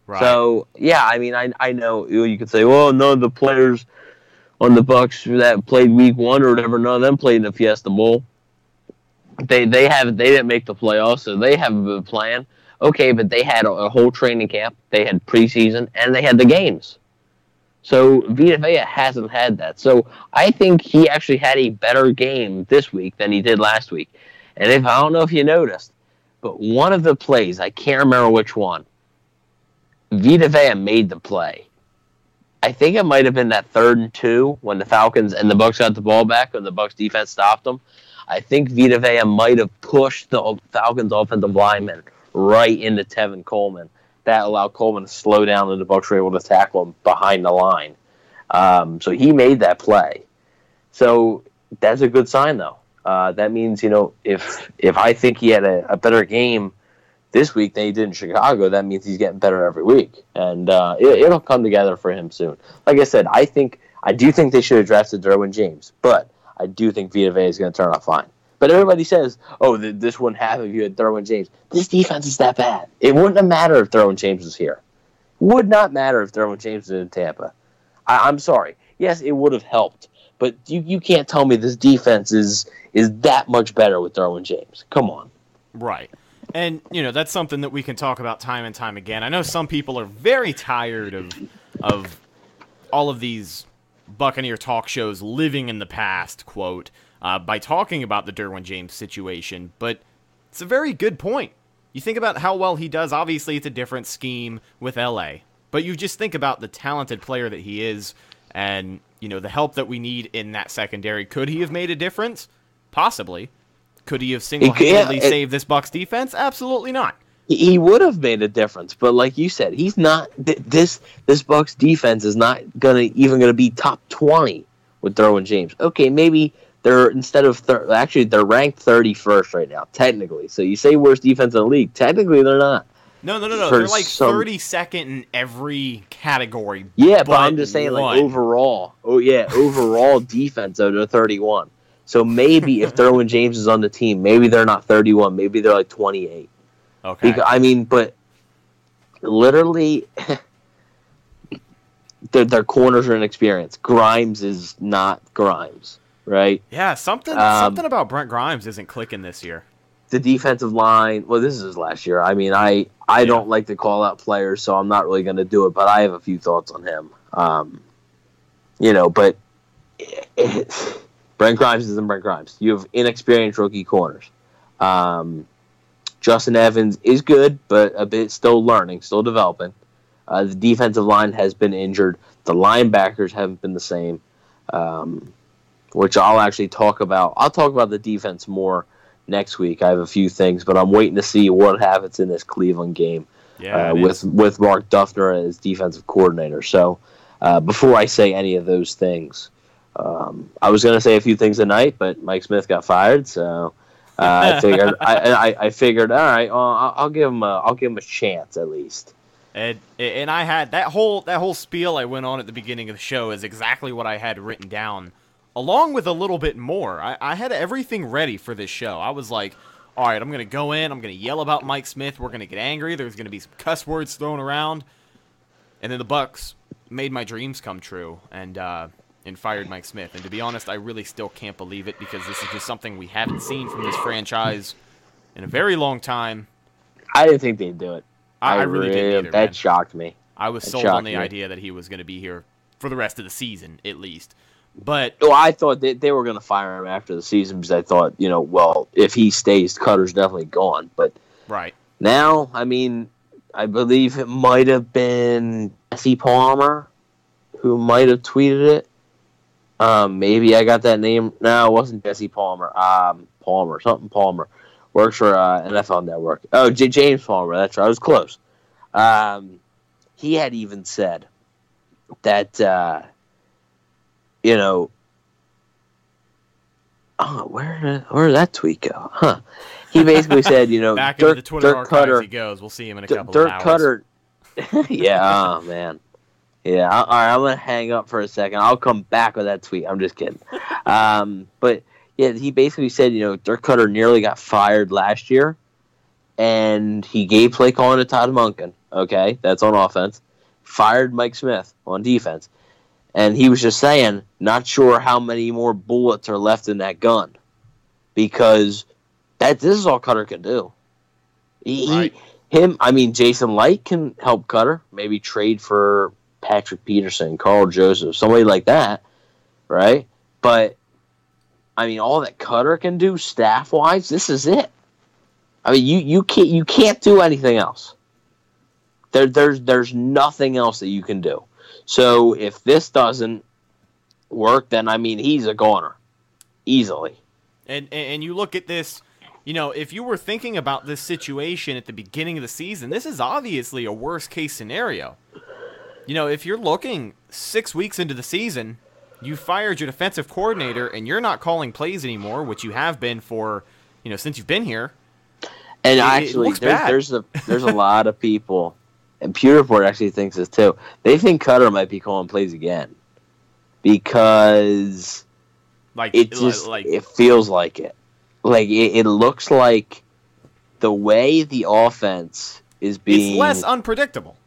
Right. So yeah, I mean, I I know you could say, well, none of the players on the Bucks that played Week One or whatever, none of them played in the Fiesta Bowl. They they have they didn't make the playoffs, so they have a plan. Okay, but they had a, a whole training camp, they had preseason, and they had the games. So Vita Vea hasn't had that. So I think he actually had a better game this week than he did last week. And if I don't know if you noticed, but one of the plays, I can't remember which one, Vita Vea made the play. I think it might have been that third and two when the Falcons and the Bucks got the ball back and the Bucks defense stopped them. I think Vita Vea might have pushed the Falcons offensive lineman right into Tevin Coleman. That allowed Coleman to slow down and the Bucks were able to tackle him behind the line. Um, so he made that play. So that's a good sign, though. Uh, that means you know if if I think he had a, a, better game this week than he did in Chicago, that means he's getting better every week, and uh, it, will come together for him soon. Like I said, I think I do think they should have drafted Derwin James, but I do think Vita Vea is going to turn out fine. But everybody says, "Oh, this wouldn't happen if you had Derwin James." This defense is that bad. It wouldn't have mattered if Derwin James was here. Would not matter if Derwin James was in Tampa. I, I'm sorry. Yes, it would have helped, but you, you can't tell me this defense is is that much better with Derwin James. Come on. Right. And you know that's something that we can talk about time and time again. I know some people are very tired of of all of these Buccaneer talk shows living in the past, quote, uh, by talking about the Derwin James situation, but it's a very good point. You think about how well he does. Obviously, it's a different scheme with LA, but you just think about the talented player that he is, and you know the help that we need in that secondary. Could he have made a difference? Possibly. Could he have single-handedly yeah, it, saved this Bucks defense? Absolutely not. He would have made a difference, but like you said, he's not. This this Bucks defense is not gonna even gonna be top twenty with Derwin James. Okay, maybe they're instead of thir- actually they're ranked thirty first right now, technically. So you say worst defense in the league, technically they're not. No, no, no, no. They're like thirty second in every category. Yeah, but, but I'm just saying, one. like overall. Oh yeah, overall defense, though they're thirty one. So maybe if Derwin James is on the team, maybe they're not 31. Maybe they're like 28. Okay. Because, I mean, but literally, their, their corners are inexperienced. Grimes is not Grimes, right? Yeah, something um, something about Brent Grimes isn't clicking this year. The defensive line. Well, this is his last year. I mean, I I yeah. don't like to call out players, so I'm not really going to do it. But I have a few thoughts on him. Um, you know, but. It, it, Brent Grimes isn't Brent Grimes. You have inexperienced rookie corners. Um, Justin Evans is good, but a bit still learning, still developing. Uh, the defensive line has been injured. The linebackers haven't been the same, um, which I'll actually talk about. I'll talk about the defense more next week. I have a few things, but I'm waiting to see what happens in this Cleveland game yeah, uh, with with Mark Duffner as defensive coordinator. So uh, before I say any of those things, um, I was going to say a few things tonight, but Mike Smith got fired, so uh, I figured I, I, I, figured all right, I'll, I'll, give him a, I'll give him a chance at least. And and I had that whole that whole spiel I went on at the beginning of the show is exactly what I had written down, along with a little bit more. I, I had everything ready for this show. I was like, all right, I'm gonna go in, I'm gonna yell about Mike Smith, we're gonna get angry, there's gonna be some cuss words thrown around, and then the Bucks made my dreams come true, and. Uh, and fired Mike Smith. And to be honest, I really still can't believe it because this is just something we haven't seen from this franchise in a very long time. I didn't think they'd do it. I, I really, really, didn't either. That man. shocked me. I was that sold on the me. idea that he was going to be here for the rest of the season, at least. But well, I thought they, they were going to fire him after the season because I thought, you know, well, if he stays, Koetter's definitely gone. But right now, I mean, I believe it might have been Jesse Palmer who might have tweeted it um, maybe I got that name. No, it wasn't Jesse Palmer. Um, Palmer, something Palmer. Works for uh, NFL Network. Oh, J- James Palmer. That's right. I was close. Um, he had even said that, uh, you know, oh, where did, where did that tweet go? Huh? He basically said, you know, back Dirk, into the Twitter Dirk Koetter, he goes. We'll see him in a couple Dirk of hours. Koetter. yeah, oh man. Yeah, all right. I'm gonna hang up for a second. I'll come back with that tweet. I'm just kidding. Um, but yeah, he basically said, you know, Dirk Koetter nearly got fired last year, and he gave play calling to Todd Monken. Okay, that's on offense. Fired Mike Smith on defense, and he was just saying, not sure how many more bullets are left in that gun, because that this is all Koetter can do. He, right. he him, I mean, Jason Licht can help Koetter, Maybe trade for Patrick Peterson, Karl Joseph, somebody like that, right? But I mean, all that Koetter can do staff wise, this is it. I mean, you you can't you can't do anything else. There there's there's nothing else that you can do. So if this doesn't work, then I mean he's a goner, easily. And and you look at this, you know, if you were thinking about this situation at the beginning of the season, this is obviously a worst case scenario. You know, if you're looking six weeks into the season, you fired your defensive coordinator and you're not calling plays anymore, which you have been for, you know, since you've been here. And it, actually, it there's, there's a there's a lot of people, and Pewter Report actually thinks this too. They think Koetter might be calling plays again because like it just like it feels like it. Like it, it looks like the way the offense is being it's less unpredictable.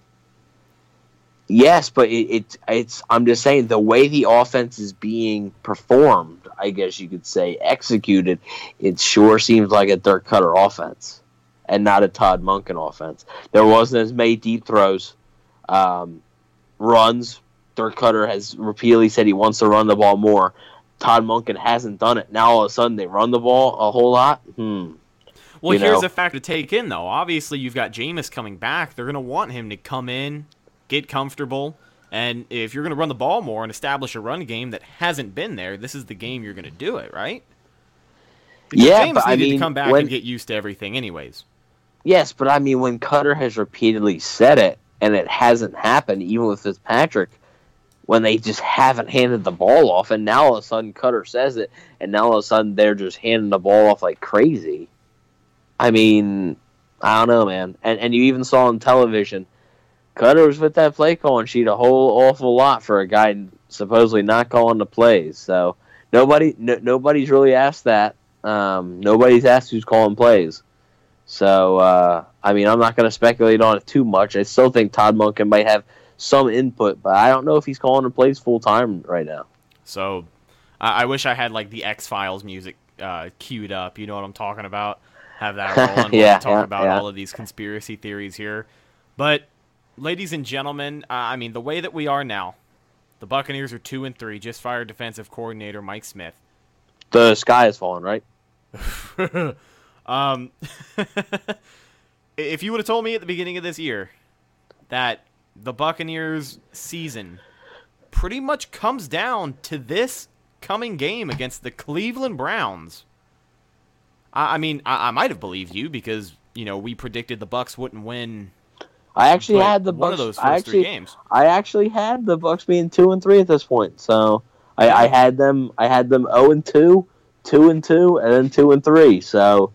Yes, but it, it, it's I'm just saying the way the offense is being performed, I guess you could say, executed, it sure seems like a Dirk Koetter offense and not a Todd Monken offense. There wasn't as many deep throws, um, runs. Dirk Koetter has repeatedly said he wants to run the ball more. Todd Monken hasn't done it. Now all of a sudden they run the ball a whole lot. Hmm. Well, you here's know. a fact to take in, though. Obviously, you've got Jameis coming back. They're going to want him to come in, get comfortable, and if you're going to run the ball more and establish a run game that hasn't been there, this is the game you're going to do it, right? Because yeah, Jameis but needed I mean, to come back when, and get used to everything, anyways. Yes, but I mean, when Koetter has repeatedly said it and it hasn't happened, even with Fitzpatrick, when they just haven't handed the ball off, and now all of a sudden Koetter says it, and now all of a sudden they're just handing the ball off like crazy. I mean, I don't know, man. And and you even saw on television Koetter was with that play calling sheet a whole awful lot for a guy supposedly not calling the plays. So nobody, no, nobody's really asked that. Um, nobody's asked who's calling plays. So uh, I mean, I'm not going to speculate on it too much. I still think Todd Monken might have some input, but I don't know if he's calling the plays full time right now. So I, I wish I had like the X Files music uh, queued up. You know what I'm talking about? Have that rolling. yeah, talk yeah, about yeah. all of these conspiracy theories here, but ladies and gentlemen, uh, I mean, the way that we are now, the Buccaneers are two and three. Just fired defensive coordinator Mike Smith. The sky is falling, right? um, if you would have told me at the beginning of this year that the Buccaneers season pretty much comes down to this coming game against the Cleveland Browns, I, I mean, I, I might have believed you because you know we predicted the Bucks wouldn't win I actually had the one Bucks. of those first I actually, three games. I actually had the Bucks being two and three at this point. So I, I had them. I had them zero and two, two and two, and then two and three. So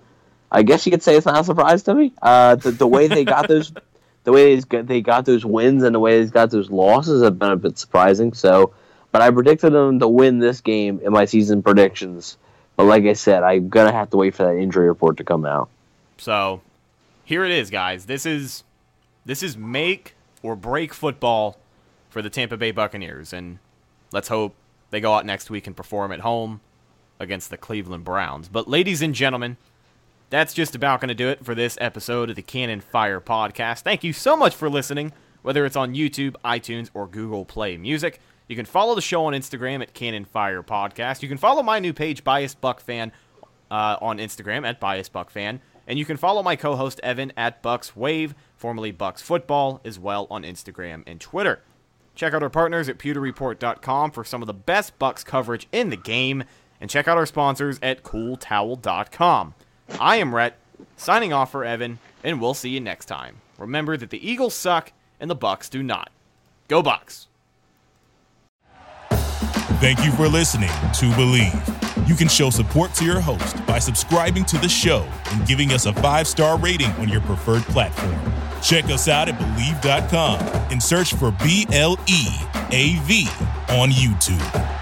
I guess you could say it's not a surprise to me. Uh, the, the way they got those, the way they got, those wins and the way they got those losses have been a bit surprising. So, but I predicted them to win this game in my season predictions. But like I said, I'm gonna have to wait for that injury report to come out. So here it is, guys. This is this is make or break football for the Tampa Bay Buccaneers, and let's hope they go out next week and perform at home against the Cleveland Browns. But ladies and gentlemen, that's just about going to do it for this episode of the Cannon Fire Podcast. Thank you so much for listening, whether it's on YouTube, iTunes, or Google Play Music. You can follow the show on Instagram at Cannon Fire Podcast. You can follow my new page, Biased Buck Fan, uh, on Instagram at Biased Buck Fan. And you can follow my co host Evan at Bucks Wave, formerly Bucks Football, as well on Instagram and Twitter. Check out our partners at pewterreport.com for some of the best Bucks coverage in the game, and check out our sponsors at cooltowel.com. I am Rhett, signing off for Evan, and we'll see you next time. Remember that the Eagles suck and the Bucks do not. Go Bucks! Thank you for listening to Bleav. You can show support to your host by subscribing to the show and giving us a five star rating on your preferred platform. Check us out at Bleav.com and search for B L E A V on YouTube.